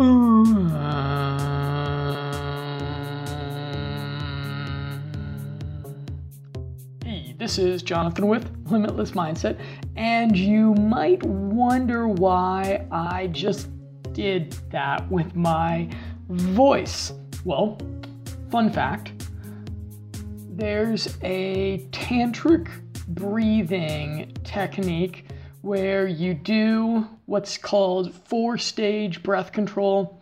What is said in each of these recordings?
Hey, this is Jonathan with Limitless Mindset, and you might wonder why I just did that with my voice. Well, fun fact there's a tantric breathing technique where you do what's called four stage breath control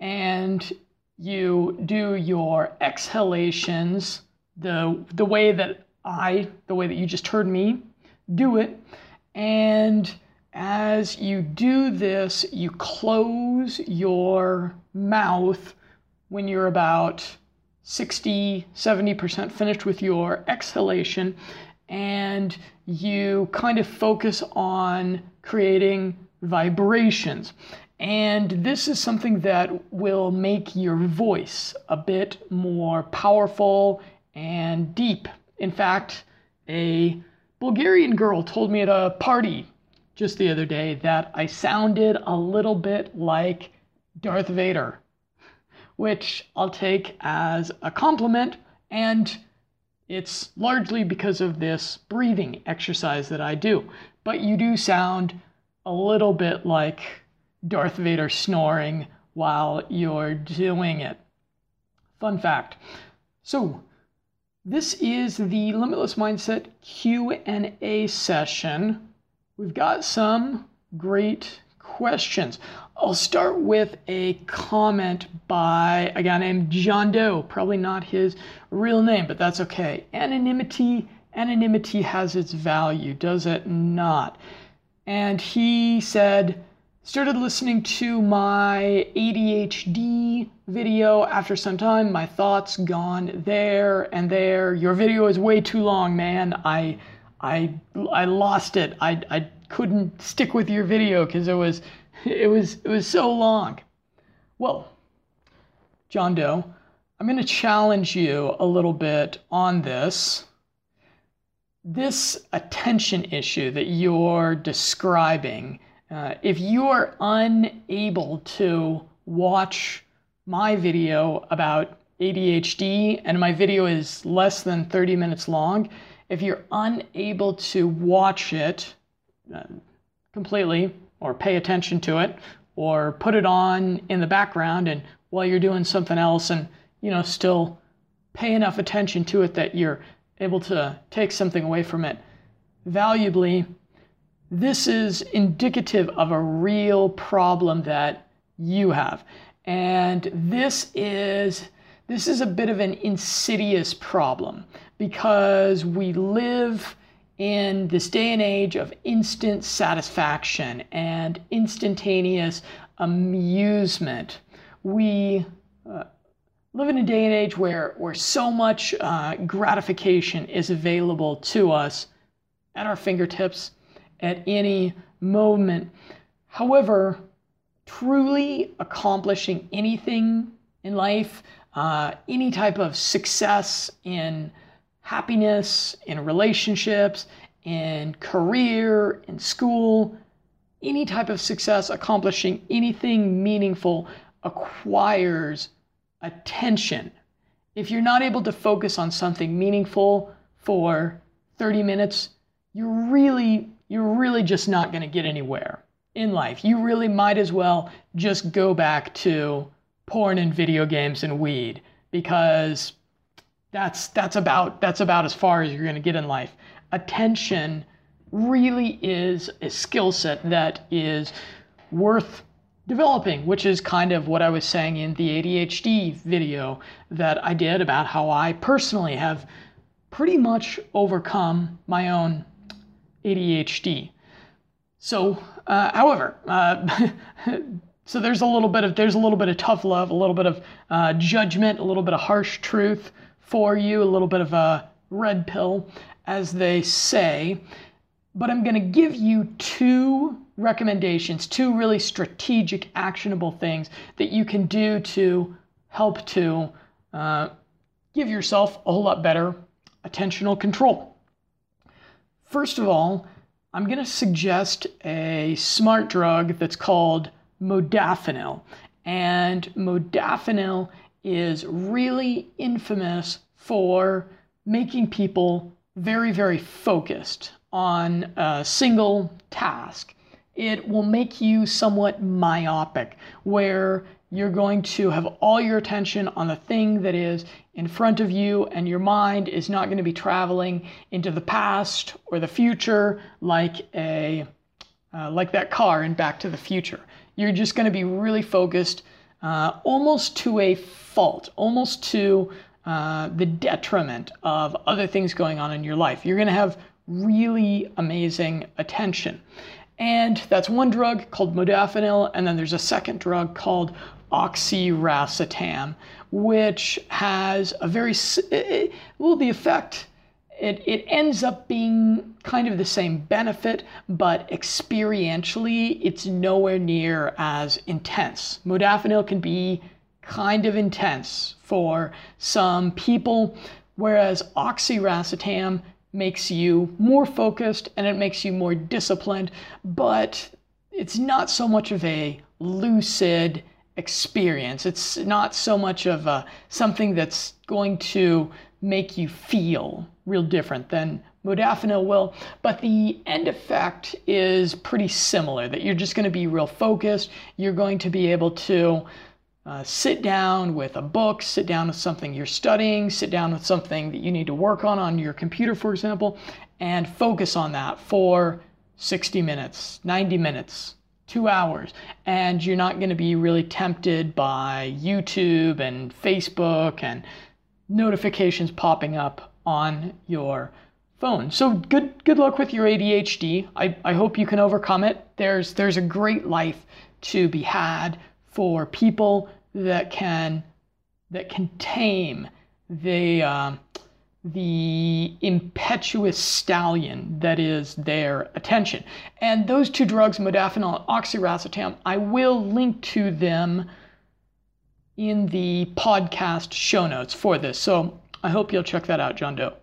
and you do your exhalations the the way that I the way that you just heard me do it. And as you do this you close your mouth when you're about 60 70% finished with your exhalation and you kind of focus on creating vibrations. And this is something that will make your voice a bit more powerful and deep. In fact, a Bulgarian girl told me at a party just the other day that I sounded a little bit like Darth Vader, which I'll take as a compliment and it's largely because of this breathing exercise that I do. But you do sound a little bit like Darth Vader snoring while you're doing it. Fun fact. So, this is the Limitless Mindset Q&A session. We've got some great questions. I'll start with a comment by a guy named John Doe. Probably not his real name, but that's okay. Anonymity, anonymity has its value, does it not? And he said, started listening to my ADHD video after some time. My thoughts gone there and there. Your video is way too long, man. I I I lost it. I I couldn't stick with your video because it was it was it was so long. Well, John Doe, I'm going to challenge you a little bit on this. This attention issue that you're describing, uh, if you are unable to watch my video about ADHD and my video is less than 30 minutes long, if you're unable to watch it uh, completely, or pay attention to it or put it on in the background and while you're doing something else and you know still pay enough attention to it that you're able to take something away from it. Valuably this is indicative of a real problem that you have. And this is this is a bit of an insidious problem because we live in this day and age of instant satisfaction and instantaneous amusement, we uh, live in a day and age where, where so much uh, gratification is available to us at our fingertips at any moment. However, truly accomplishing anything in life, uh, any type of success in happiness, in relationships, in career, in school, any type of success, accomplishing anything meaningful acquires attention. If you're not able to focus on something meaningful for 30 minutes, you're really you're really just not going to get anywhere in life. You really might as well just go back to porn and video games and weed because that's that's about that's about as far as you're going to get in life. Attention really is a skill set that is worth developing, which is kind of what I was saying in the ADHD video that I did about how I personally have pretty much overcome my own ADHD. So, uh, however, uh, so there's a little bit of there's a little bit of tough love, a little bit of uh, judgment, a little bit of harsh truth for you, a little bit of a red pill, as they say. But I'm going to give you two recommendations, two really strategic, actionable things that you can do to help to uh, give yourself a whole lot better attentional control. First of all, I'm going to suggest a smart drug that's called modafinil. And modafinil is really infamous for making people very, very focused on a single task. It will make you somewhat myopic, where you're going to have all your attention on the thing that is in front of you, and your mind is not going to be traveling into the past or the future like a uh, like that car in Back to the Future. You're just going to be really focused, uh, almost to a fault, almost to uh, the detriment of other things going on in your life. You're going to have really amazing attention. And that's one drug called modafinil, and then there's a second drug called oxiracetam, which has a very, well, the effect, it, it ends up being kind of the same benefit, but experientially, it's nowhere near as intense. Modafinil can be kind of intense for some people, whereas oxiracetam makes you more focused and it makes you more disciplined, but it's not so much of a lucid experience. It's not so much of a, something that's going to make you feel real different than modafinil will, but the end effect is pretty similar that you're just going to be real focused. You're going to be able to uh, sit down with a book, sit down with something you're studying, sit down with something that you need to work on on your computer, for example, and focus on that for 60 minutes, 90 minutes, two hours, and you're not going to be really tempted by YouTube and Facebook and notifications popping up on your phone. So good good luck with your ADHD. I, I hope you can overcome it. There's there's a great life to be had for people that can that can tame the uh, the impetuous stallion that is their attention. And those two drugs, modafinil and oxiracetam, I will link to them in the podcast show notes for this. So I hope you'll check that out, John Doe.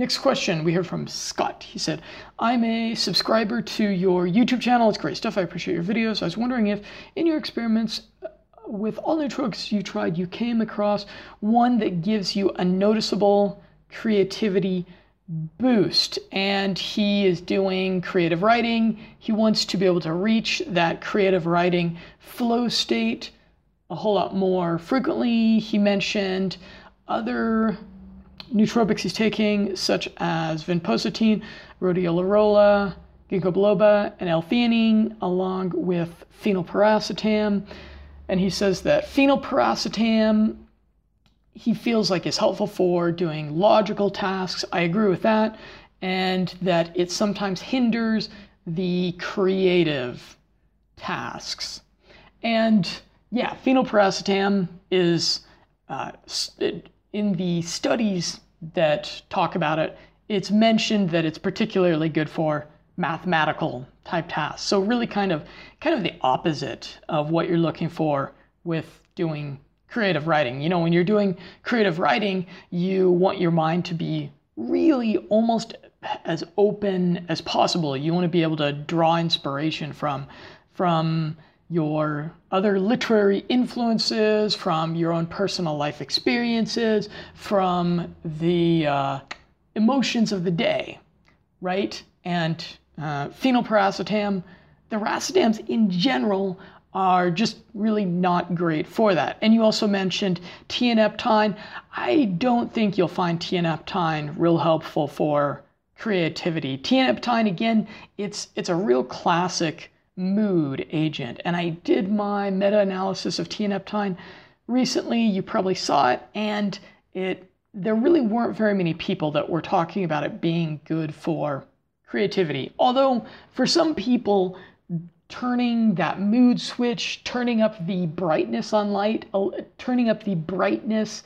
Next question we heard from Scott. He said, I'm a subscriber to your YouTube channel. It's great stuff. I appreciate your videos. I was wondering if in your experiments uh, with all the drugs you tried, you came across one that gives you a noticeable creativity boost. And he is doing creative writing. He wants to be able to reach that creative writing flow state a whole lot more frequently. He mentioned other nootropics he's taking, such as vinpocetine, rhodiola, ginkgo biloba, and L-theanine, along with phenylpiracetam. And he says that phenylpiracetam he feels like is helpful for doing logical tasks. I agree with that. And that it sometimes hinders the creative tasks. And yeah, phenylpiracetam is uh, in the studies that talk about it, it's mentioned that it's particularly good for mathematical type tasks. So really kind of kind of the opposite of what you're looking for with doing creative writing. You know, when you're doing creative writing, you want your mind to be really almost as open as possible. You want to be able to draw inspiration from from your other literary influences, from your own personal life experiences, from the uh, emotions of the day, right? And uh, phenylpiracetam, the racetams in general are just really not great for that. And you also mentioned tianeptine. I don't think you'll find tianeptine real helpful for creativity. Tianeptine, again, it's it's a real classic mood agent. And I did my meta-analysis of tianeptine recently. You probably saw it, and it there really weren't very many people that were talking about it being good for creativity. Although for some people, turning that mood switch, turning up the brightness on light, uh, turning up the brightness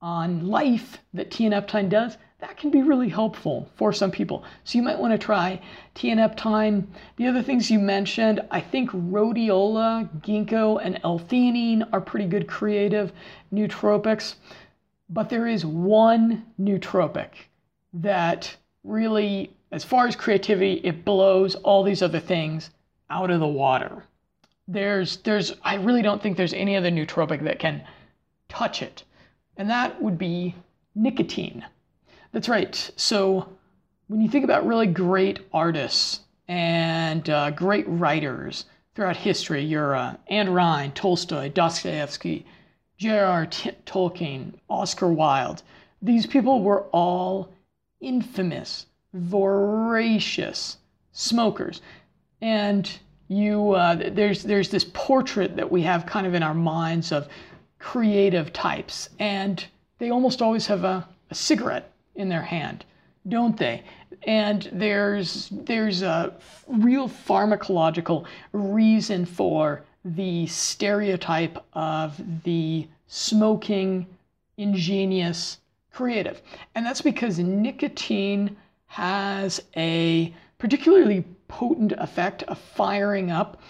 on life that tianeptine does, that can be really helpful for some people. So you might want to try tianeptine. The other things you mentioned, I think rhodiola, ginkgo, and L-theanine are pretty good creative nootropics. But there is one nootropic that really, as far as creativity, it blows all these other things out of the water. there's there's I really don't think there's any other nootropic that can touch it. And that would be nicotine. That's right. So when you think about really great artists and uh, great writers throughout history, you're uh, Ayn Rand, Tolstoy, Dostoevsky, J.R.R. T- Tolkien, Oscar Wilde. These people were all infamous, voracious smokers. And you, uh, there's, there's this portrait that we have kind of in our minds of creative types, and they almost always have a, a cigarette in their hand, don't they? And there's there's a real pharmacological reason for the stereotype of the smoking, ingenious creative. And that's because nicotine has a particularly potent effect of firing up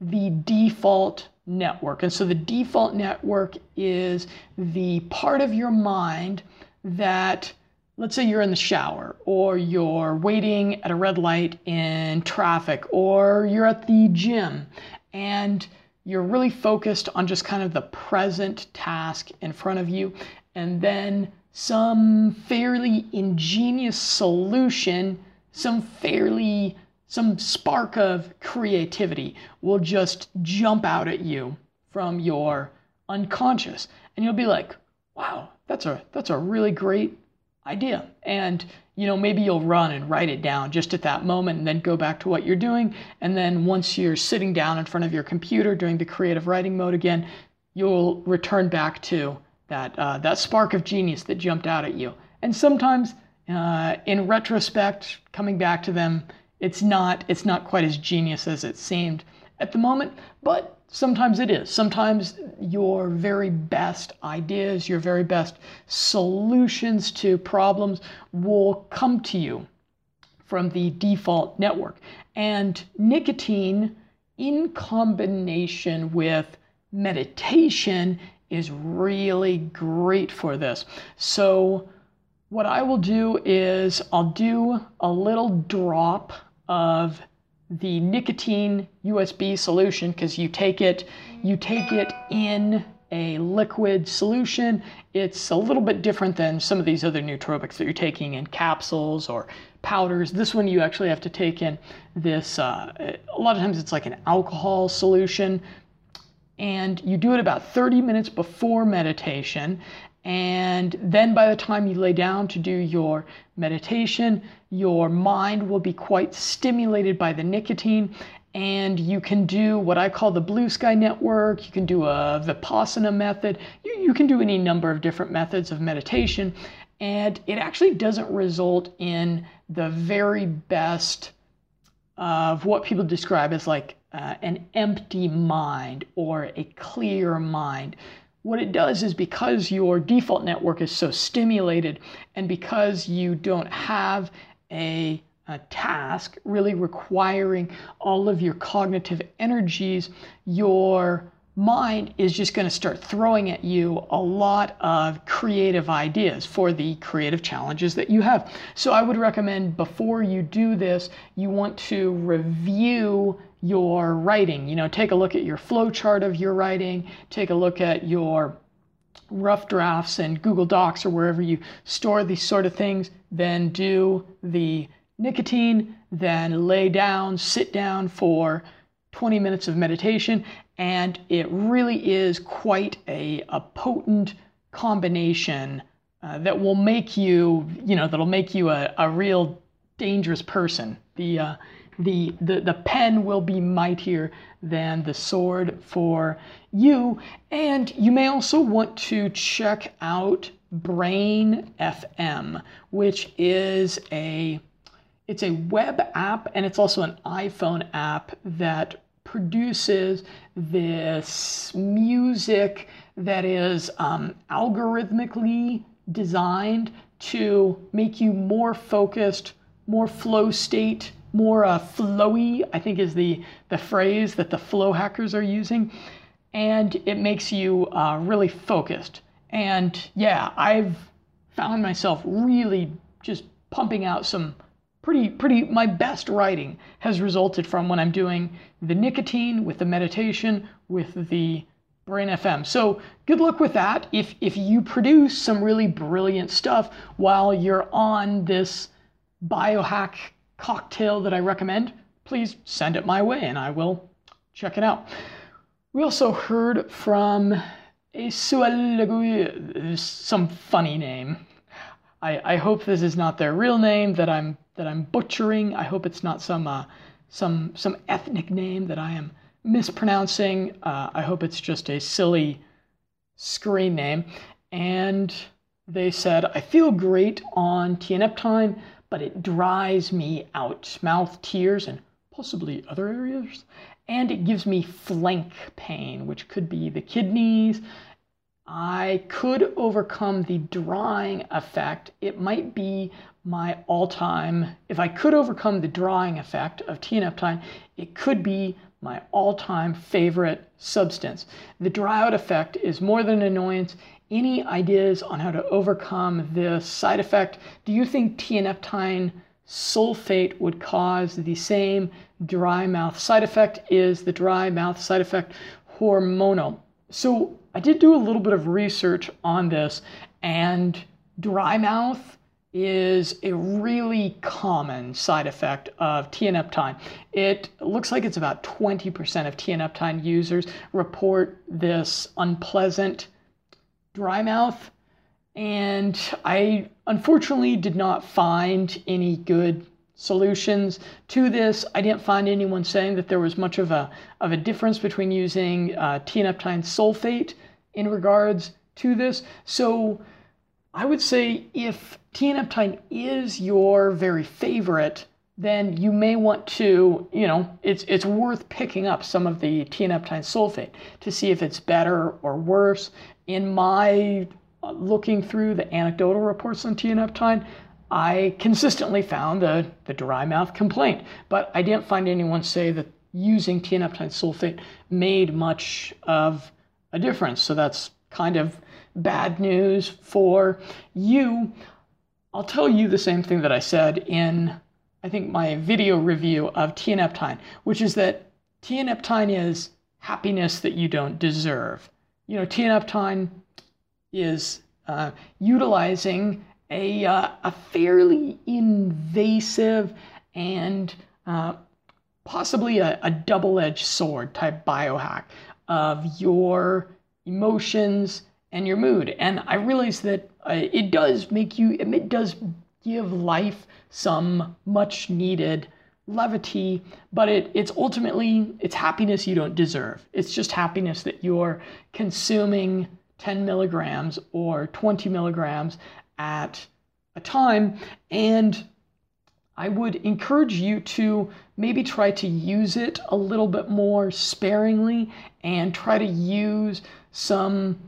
the default network. And so the default network is the part of your mind that, let's say you're in the shower, or you're waiting at a red light in traffic, or you're at the gym, and you're really focused on just kind of the present task in front of you, and then some fairly ingenious solution, some fairly some spark of creativity will just jump out at you from your unconscious. And you'll be like wow that's a that's a really great idea. And you know maybe you'll run and write it down just at that moment and then go back to what you're doing. And then once you're sitting down in front of your computer doing the creative writing mode again you'll return back to that uh, that spark of genius that jumped out at you. And sometimes uh, in retrospect coming back to them it's not it's not quite as genius as it seemed at the moment, but sometimes it is. Sometimes your very best ideas, your very best solutions to problems will come to you from the default network. And nicotine in combination with meditation is really great for this. So what I will do is I'll do a little drop of the nicotine USP solution because you take it you take it in a liquid solution. It's a little bit different than some of these other nootropics that you're taking in capsules or powders. This one you actually have to take in this, uh, a lot of times it's like an alcohol solution. And you do it about 30 minutes before meditation. And then by the time you lay down to do your meditation, your mind will be quite stimulated by the nicotine. And you can do what I call the blue sky network. You can do a Vipassana method. You, you can do any number of different methods of meditation. And it actually doesn't result in the very best of what people describe as like uh, an empty mind or a clear mind what it does is because your default network is so stimulated and because you don't have a, a, task really requiring all of your cognitive energies, your mind is just going to start throwing at you a lot of creative ideas for the creative challenges that you have. So I would recommend before you do this, you want to review your writing. You know, take a look at your flow chart of your writing, take a look at your rough drafts and Google Docs or wherever you store these sort of things, then do the nicotine, then lay down, sit down for 20 minutes of meditation, and it really is quite a, a potent combination uh, that will make you, you know, that'll make you a, a real dangerous person. The uh, the, the, the pen will be mightier than the sword for you. And you may also want to check out Brain FM, which is a it's a web app and it's also an iPhone app that produces this music that is um, algorithmically designed to make you more focused, more flow state more uh, flowy, I think is the, the phrase that the flow hackers are using. And it makes you uh, really focused. And yeah, I've found myself really just pumping out some pretty pretty my best writing has resulted from when I'm doing the nicotine with the meditation with the Brain FM. So good luck with that. If if you produce some really brilliant stuff while you're on this biohack cocktail that I recommend, please send it my way and I will check it out. We also heard from a some funny name. I, I hope this is not their real name that I'm that I'm butchering. I hope it's not some uh, some some ethnic name that I am mispronouncing. Uh, I hope it's just a silly screen name. And they said, I feel great on tianeptine, but it dries me out, mouth, tears, and possibly other areas. And it gives me flank pain, which could be the kidneys. I could overcome the drying effect. It might be my all-time, if I could overcome the drying effect of tianeptine, it could be my all-time favorite substance. The dry out effect is more than an annoyance. Any ideas on how to overcome this side effect? Do you think tianeptine sulfate would cause the same dry mouth side effect? Is the dry mouth side effect hormonal? So I did do a little bit of research on this and dry mouth is a really common side effect of tianeptine. It looks like it's about 20% of tianeptine users report this unpleasant dry mouth. And I unfortunately did not find any good solutions to this. I didn't find anyone saying that there was much of a, of a difference between using uh, tianeptine sulfate in regards to this. So I would say if tianeptine is your very favorite, then you may want to, you know, it's it's worth picking up some of the tianeptine sulfate to see if it's better or worse. In my uh, looking through the anecdotal reports on tianeptine, I consistently found the, the dry mouth complaint, but I didn't find anyone say that using tianeptine sulfate made much of a difference. So that's kind of bad news for you. I'll tell you the same thing that I said in, I think, my video review of tianeptine, which is that tianeptine is happiness that you don't deserve. You know, tianeptine is uh, utilizing a, uh, a fairly invasive and uh, possibly a, a double edged sword type biohack of your emotions and your mood. And I realize that uh, it does make you, it does give life some much needed levity, but it, it's ultimately, it's happiness you don't deserve. It's just happiness that you're consuming 10 milligrams or 20 milligrams at a time. And I would encourage you to maybe try to use it a little bit more sparingly and try to use some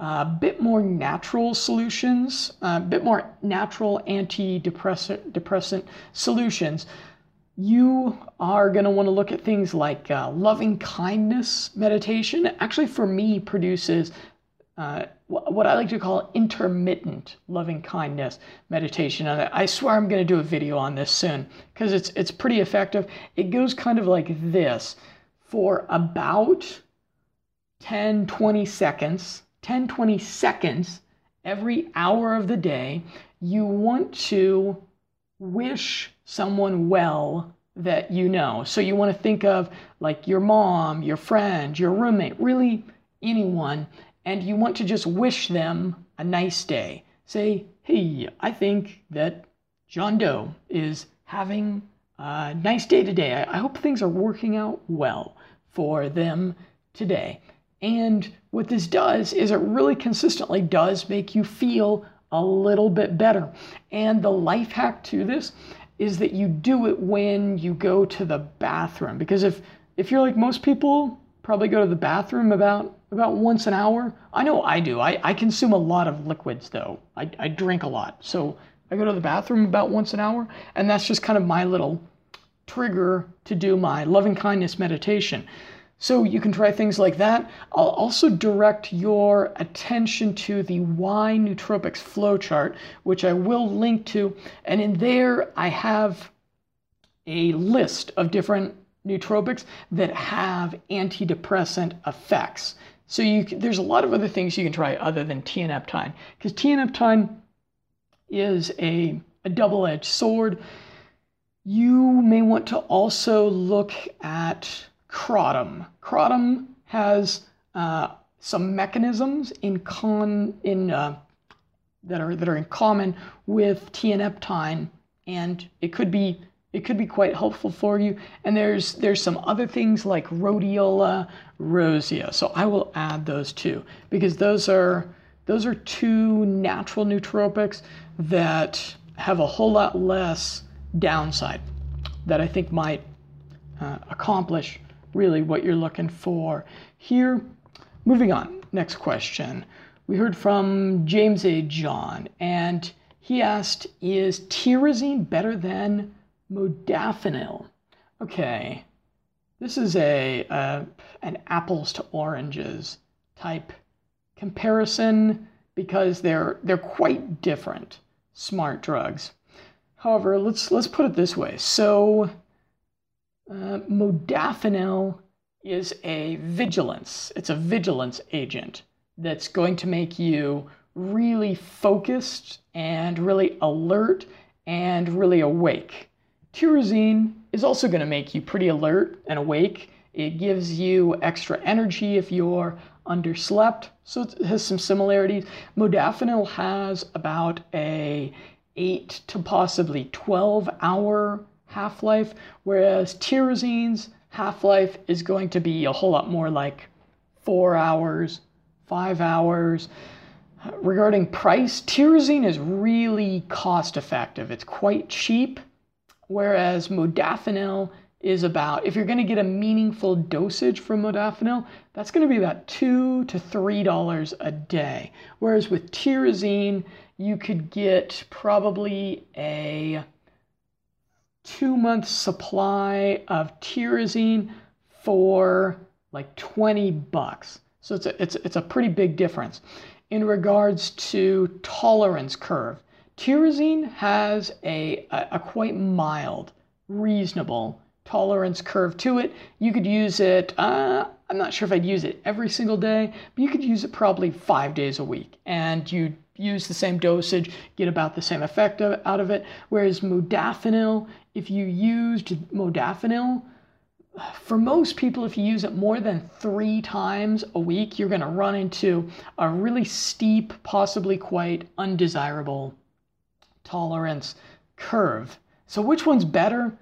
a bit more natural solutions, a bit more natural antidepressant depressant solutions. You are going to want to look at things like uh, loving kindness meditation. Actually, for me, produces uh, what I like to call intermittent loving kindness meditation. And I swear I'm going to do a video on this soon because it's it's pretty effective. It goes kind of like this for about 10 20 seconds 10, 20 seconds every hour of the day, you want to wish someone well that you know. So you want to think of like your mom, your friend, your roommate, really anyone, and you want to just wish them a nice day. Say, hey, I think that John Doe is having a nice day today. I hope things are working out well for them today. And what this does is it really consistently does make you feel a little bit better. And the life hack to this is that you do it when you go to the bathroom. Because if, if you're like most people, probably go to the bathroom about about once an hour. I know I do. I, I consume a lot of liquids though. I, I drink a lot. So I go to the bathroom about once an hour, and that's just kind of my little trigger to do my loving kindness meditation. So you can try things like that. I'll also direct your attention to the Y Nootropics flowchart, which I will link to. And in there, I have a list of different nootropics that have antidepressant effects. So you, there's a lot of other things you can try other than tianeptine, because tianeptine is a, a double-edged sword. You may want to also look at kratom. Kratom has uh, some mechanisms in con in uh, that are that are in common with tianeptine, and it could be it could be quite helpful for you. And there's there's some other things like rhodiola rosea. So I will add those too because those are those are two natural nootropics that have a whole lot less downside that I think might uh, accomplish really what you're looking for here. Moving on, next question. We heard from James A. John, and he asked, Is tyrosine better than modafinil? Okay, this is a, a an apples to oranges type comparison because they're they're quite different smart drugs. However, let's let's put it this way. So, uh, modafinil is a vigilance. It's a vigilance agent that's going to make you really focused and really alert and really awake. Tyrosine is also going to make you pretty alert and awake. It gives you extra energy if you're underslept, so it has some similarities. Modafinil has about a 8 to possibly 12 hour half-life, whereas tyrosine's half-life is going to be a whole lot more like 4 hours, 5 hours. Regarding price, tyrosine is really cost effective. It's quite cheap whereas modafinil is about, if you're going to get a meaningful dosage from modafinil, that's going to be about two to three dollars a day. Whereas with tyrosine, you could get probably a two month supply of tyrosine for like 20 bucks. So it's a, it's, it's a pretty big difference. In regards to tolerance curve, Tyrosine has a, a, a quite mild, reasonable tolerance curve to it. You could use it, uh, I'm not sure if I'd use it every single day, but you could use it probably five days a week. And you use the same dosage, get about the same effect of, out of it. Whereas modafinil, if you used modafinil, for most people, if you use it more than three times a week, you're going to run into a really steep, possibly quite undesirable tolerance curve. So which one's better?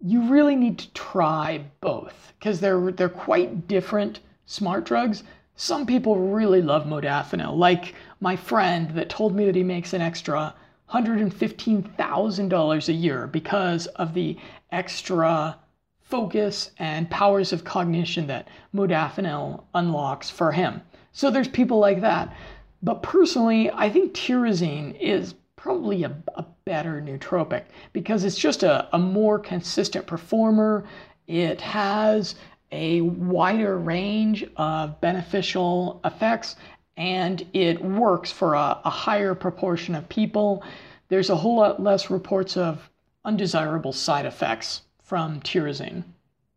You really need to try both because they're they're quite different smart drugs. Some people really love modafinil, like my friend that told me that he makes an extra $115,000 a year because of the extra focus and powers of cognition that modafinil unlocks for him. So there's people like that. But personally, I think tyrosine is probably a, a better nootropic because it's just a, a more consistent performer. It has a wider range of beneficial effects and it works for a, a, higher proportion of people. There's a whole lot less reports of undesirable side effects from tyrosine.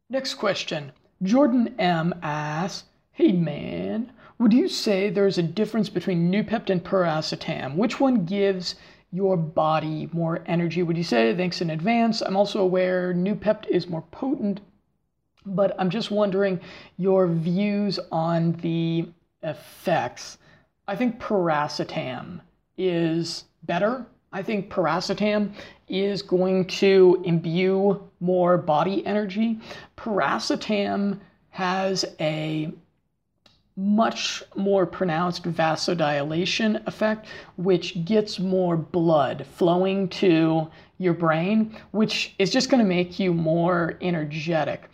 Next question. Jordan M asks, Hey man, would you say there's a difference between Noopept and piracetam? Which one gives your body more energy. Would you say? Thanks in advance. I'm also aware Noopept is more potent, but I'm just wondering your views on the effects. I think piracetam is better. I think piracetam is going to imbue more body energy. Piracetam has a much more pronounced vasodilation effect, which gets more blood flowing to your brain, which is just going to make you more energetic.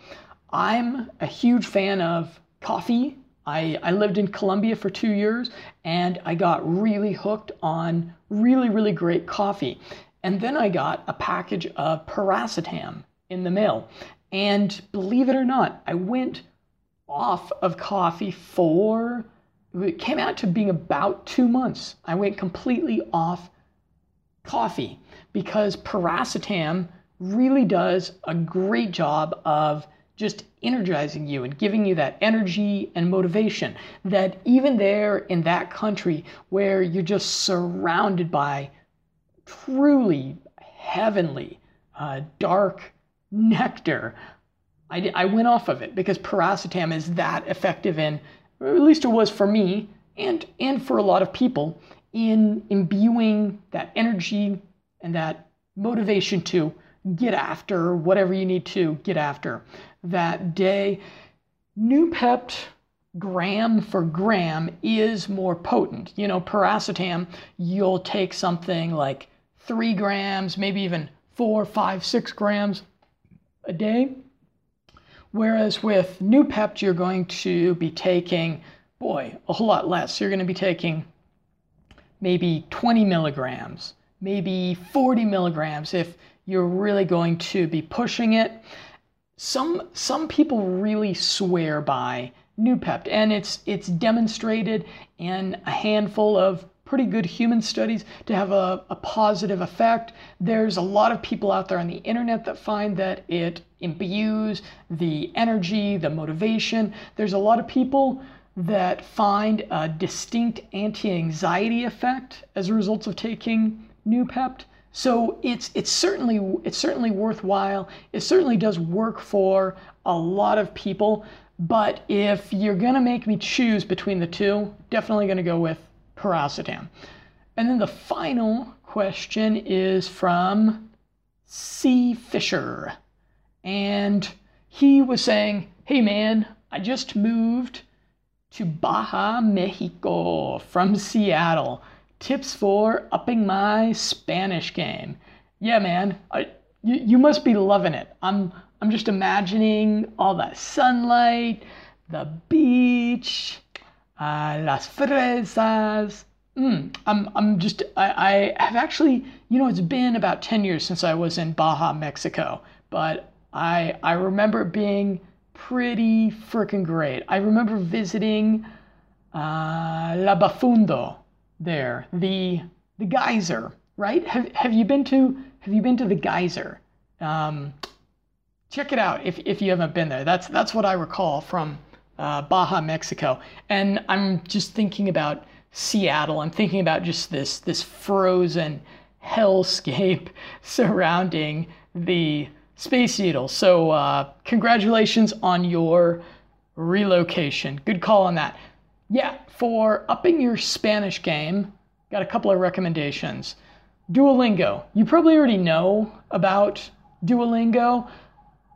I'm a huge fan of coffee. I, I lived in Colombia for two years and I got really hooked on really, really great coffee. And then I got a package of piracetam in the mail. And believe it or not, I went off of coffee for, it came out to being about two months. I went completely off coffee because piracetam really does a great job of just energizing you and giving you that energy and motivation that even there in that country where you're just surrounded by truly heavenly uh, dark nectar I, I went off of it because piracetam is that effective in at least it was for me and and for a lot of people in imbuing that energy and that motivation to get after whatever you need to get after that day. Noopept gram for gram is more potent. You know, piracetam, you'll take something like three grams, maybe even four, five, six grams a day. Whereas with Noopept, you're going to be taking, boy, a whole lot less. You're going to be taking maybe 20 milligrams, maybe 40 milligrams if you're really going to be pushing it. Some some people really swear by Noopept, and it's it's demonstrated in a handful of pretty good human studies to have a, a positive effect. There's a lot of people out there on the internet that find that it imbues the energy, the motivation. There's a lot of people that find a distinct anti-anxiety effect as a result of taking Noopept. So it's it's certainly it's certainly worthwhile. It certainly does work for a lot of people. But if you're gonna make me choose between the two, definitely gonna go with piracetam. And then the final question is from C. Fisher. And he was saying, Hey man, I just moved to Baja, Mexico from Seattle tips for upping my Spanish game. Yeah, man, I, you, you must be loving it. I'm I'm just imagining all that sunlight, the beach, uh, las fresas. Mm, I'm I'm just I, I have actually you know it's been about ten years since I was in Baja, Mexico, but I I remember being pretty freaking great. I remember visiting uh, La Bafundo, there, the the geyser, right? Have have you been to have you been to the geyser? Um, check it out if if you haven't been there. That's that's what I recall from uh, Baja, Mexico. And I'm just thinking about Seattle. I'm thinking about just this this frozen hellscape surrounding the Space Needle. So uh, congratulations on your relocation. Good call on that. Yeah, for upping your Spanish game, got a couple of recommendations. Duolingo. You probably already know about Duolingo.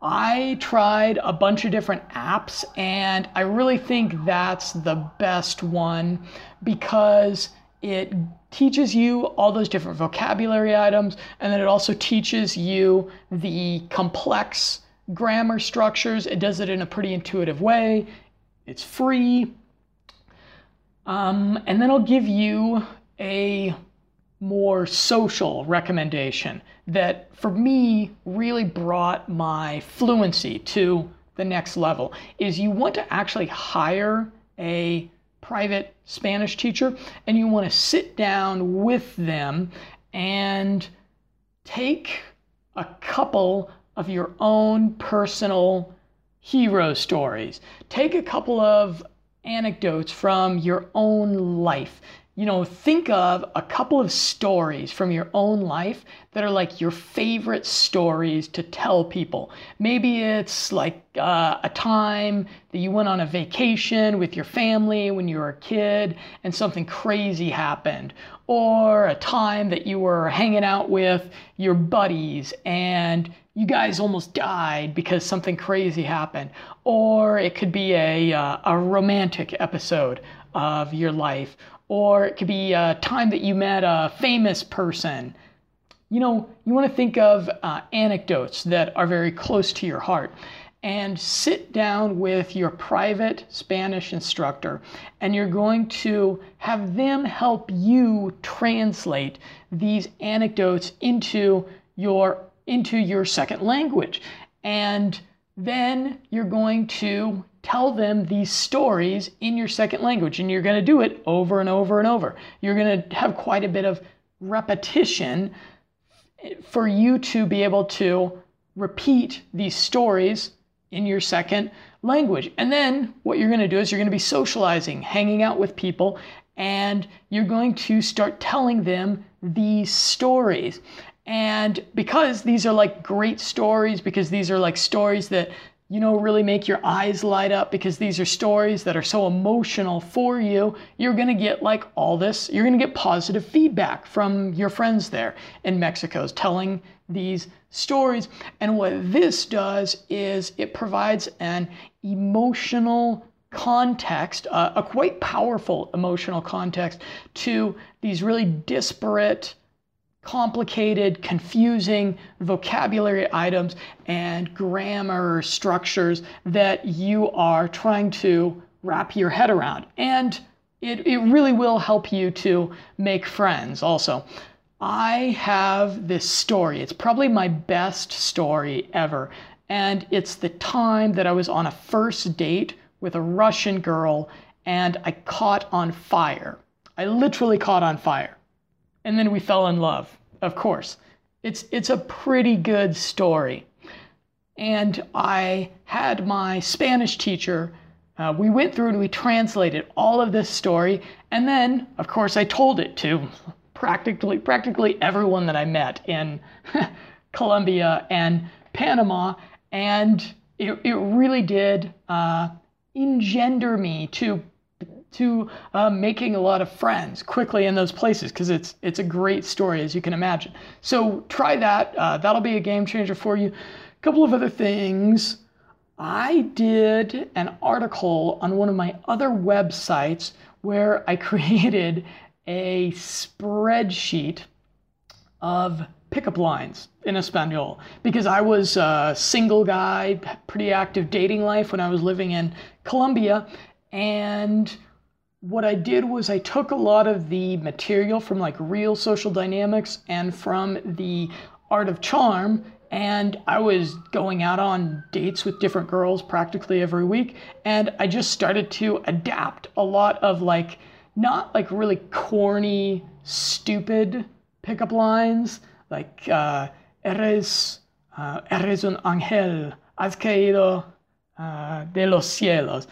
I tried a bunch of different apps and I really think that's the best one because it teaches you all those different vocabulary items and then it also teaches you the complex grammar structures. It does it in a pretty intuitive way. It's free. Um, and then I'll give you a more social recommendation that for me really brought my fluency to the next level is you want to actually hire a private Spanish teacher and you want to sit down with them and take a couple of your own personal hero stories. Take a couple of anecdotes from your own life. You know, think of a couple of stories from your own life that are like your favorite stories to tell people. Maybe it's like uh, a time that you went on a vacation with your family when you were a kid and something crazy happened, or a time that you were hanging out with your buddies and you guys almost died because something crazy happened, or it could be a, uh, a romantic episode of your life, or it could be a time that you met a famous person. You know, you want to think of uh, anecdotes that are very close to your heart. And sit down with your private Spanish instructor, and you're going to have them help you translate these anecdotes into your into your second language. And then you're going to tell them these stories in your second language. And you're going to do it over and over and over. You're going to have quite a bit of repetition. for you to be able to repeat these stories in your second language. And then what you're going to do is you're going to be socializing, hanging out with people, and you're going to start telling them these stories. And because these are like great stories, because these are like stories that you know, really make your eyes light up because these are stories that are so emotional for you, you're to get like all this, you're to get positive feedback from your friends there in Mexico telling these stories. And what this does is it provides an emotional context, uh, a quite powerful emotional context to these really disparate complicated, confusing vocabulary items and grammar structures that you are trying to wrap your head around. And it, it really will help you to make friends also. I have this story. It's probably my best story ever. And it's the time that I was on a first date with a Russian girl and I caught on fire. I literally caught on fire and then we fell in love. Of course, it's it's a pretty good story. And I had my Spanish teacher. Uh, we went through and we translated all of this story, and then, of course, I told it to practically practically everyone that I met in Colombia and Panama, and it, it really did uh, engender me to to uh, making a lot of friends quickly in those places because it's it's a great story as you can imagine. So try that. Uh, that'll be a game changer for you. A couple of other things. I did an article on one of my other websites where I created a spreadsheet of pickup lines in Espanol because I was a single guy, pretty active dating life when I was living in Colombia, and what I did was I took a lot of the material from like real social dynamics and from the art of charm and I was going out on dates with different girls practically every week and I just started to adapt a lot of like not like really corny stupid pickup lines like uh, eres uh, eres un ángel has caído uh, de los cielos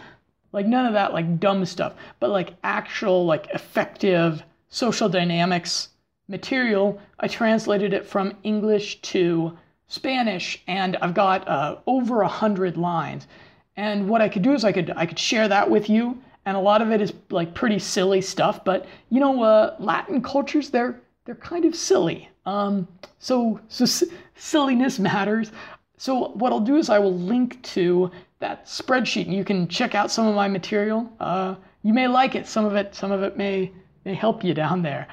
like none of that like dumb stuff, but like actual like effective social dynamics material. I translated it from English to Spanish, and I've got uh, over a hundred lines. And what I could do is I could I could share that with you, and a lot of it is like pretty silly stuff. But you know, uh, Latin cultures they're they're kind of silly. Um, so so s- silliness matters. So what I'll do is I will link to that spreadsheet and you can check out some of my material. Uh, you may like it. Some of it, some of it may, may help you down there.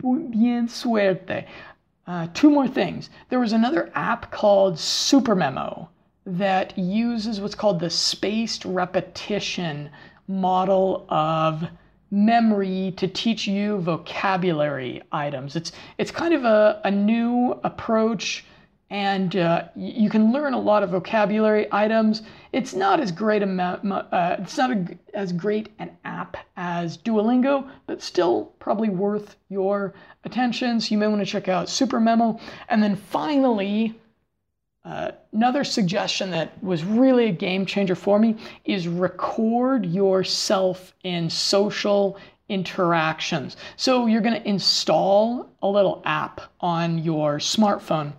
Bien suerte. Uh, two more things. There was another app called SuperMemo that uses what's called the spaced repetition model of memory to teach you vocabulary items. It's it's kind of a, a new approach and uh, you can learn a lot of vocabulary items. It's not as great a uh, it's not as great an app as Duolingo, but still probably worth your attention. So you may want to check out SuperMemo. And then finally, uh, another suggestion that was really a game changer for me is record yourself in social interactions. So you're going to install a little app on your smartphone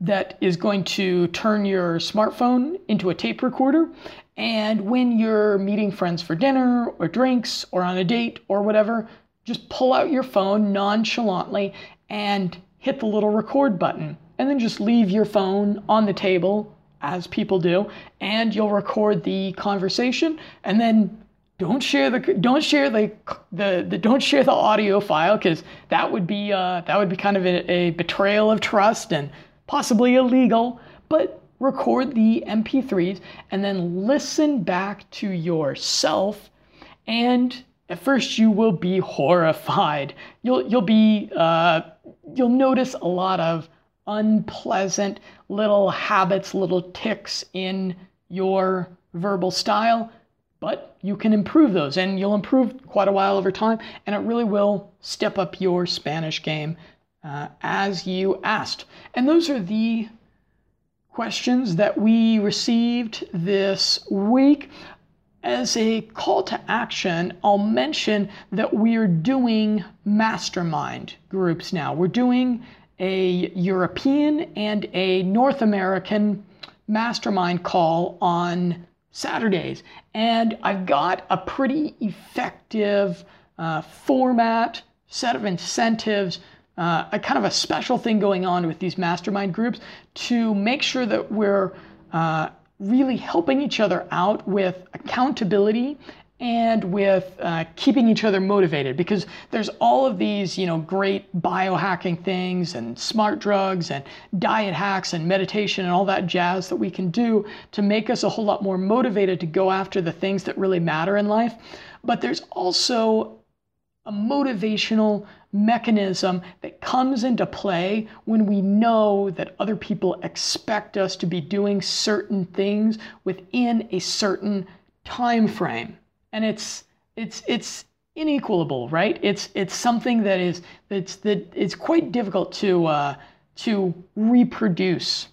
that is going to turn your smartphone into a tape recorder. And when you're meeting friends for dinner or drinks or on a date or whatever, just pull out your phone nonchalantly and hit the little record button. And then just leave your phone on the table, as people do, and you'll record the conversation. And then don't share the don't share the the, the don't share the audio file because that would be uh, that would be kind of a, a betrayal of trust and possibly illegal, but record the MP3s and then listen back to yourself. And at first, you will be horrified. You'll you'll be uh, you'll notice a lot of unpleasant little habits, little ticks in your verbal style, but you can improve those and you'll improve quite a while over time and it really will step up your Spanish game uh, as you asked. And those are the questions that we received this week. As a call to action, I'll mention that we're doing mastermind groups now. We're doing a European and a North American mastermind call on Saturdays. And I've got a pretty effective uh, format, set of incentives, uh, a kind of a special thing going on with these mastermind groups to make sure that we're uh, really helping each other out with accountability and with uh, keeping each other motivated. Because there's all of these you know great biohacking things and smart drugs and diet hacks and meditation and all that jazz that we can do to make us a whole lot more motivated to go after the things that really matter in life. But there's also a motivational mechanism that comes into play when we know that other people expect us to be doing certain things within a certain time frame. And it's it's it's inequalable right? It's it's something that is that's that it's quite difficult to uh, to reproduce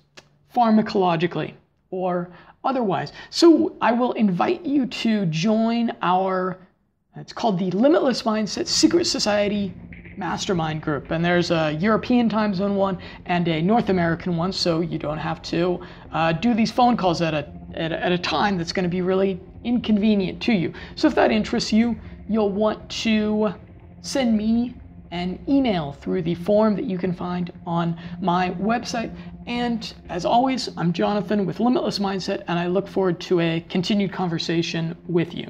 pharmacologically or otherwise. So i will invite you to join our it's called the limitless mindset secret society mastermind group. And there's a European time zone one and a North American one, so you don't have to uh, do these phone calls at a, at a, at a time that's going to be really inconvenient to you. So if that interests you, you'll want to send me an email through the form that you can find on my website. And as always, I'm Jonathan with Limitless Mindset, and I look forward to a continued conversation with you.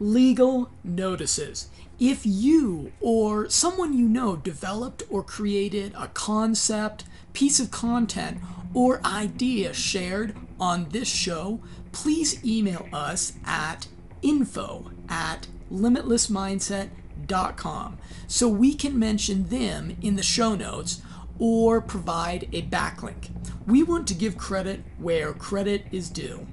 Legal notices. If you or someone you know developed or created a concept, piece of content, or idea shared on this show, please email us at info at limitlessmindset.com so we can mention them in the show notes or provide a backlink. We want to give credit where credit is due.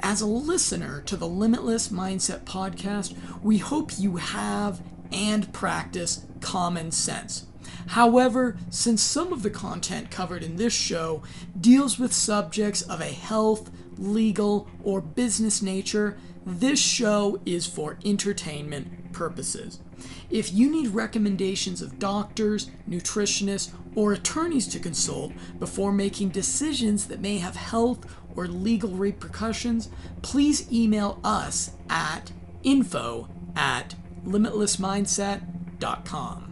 As a listener to the Limitless Mindset podcast, we hope you have and practice common sense. However, since some of the content covered in this show deals with subjects of a health, legal, or business nature, this show is for entertainment purposes. If you need recommendations of doctors, nutritionists, or attorneys to consult before making decisions that may have health or legal repercussions, please email us at info at limitlessmindset.com.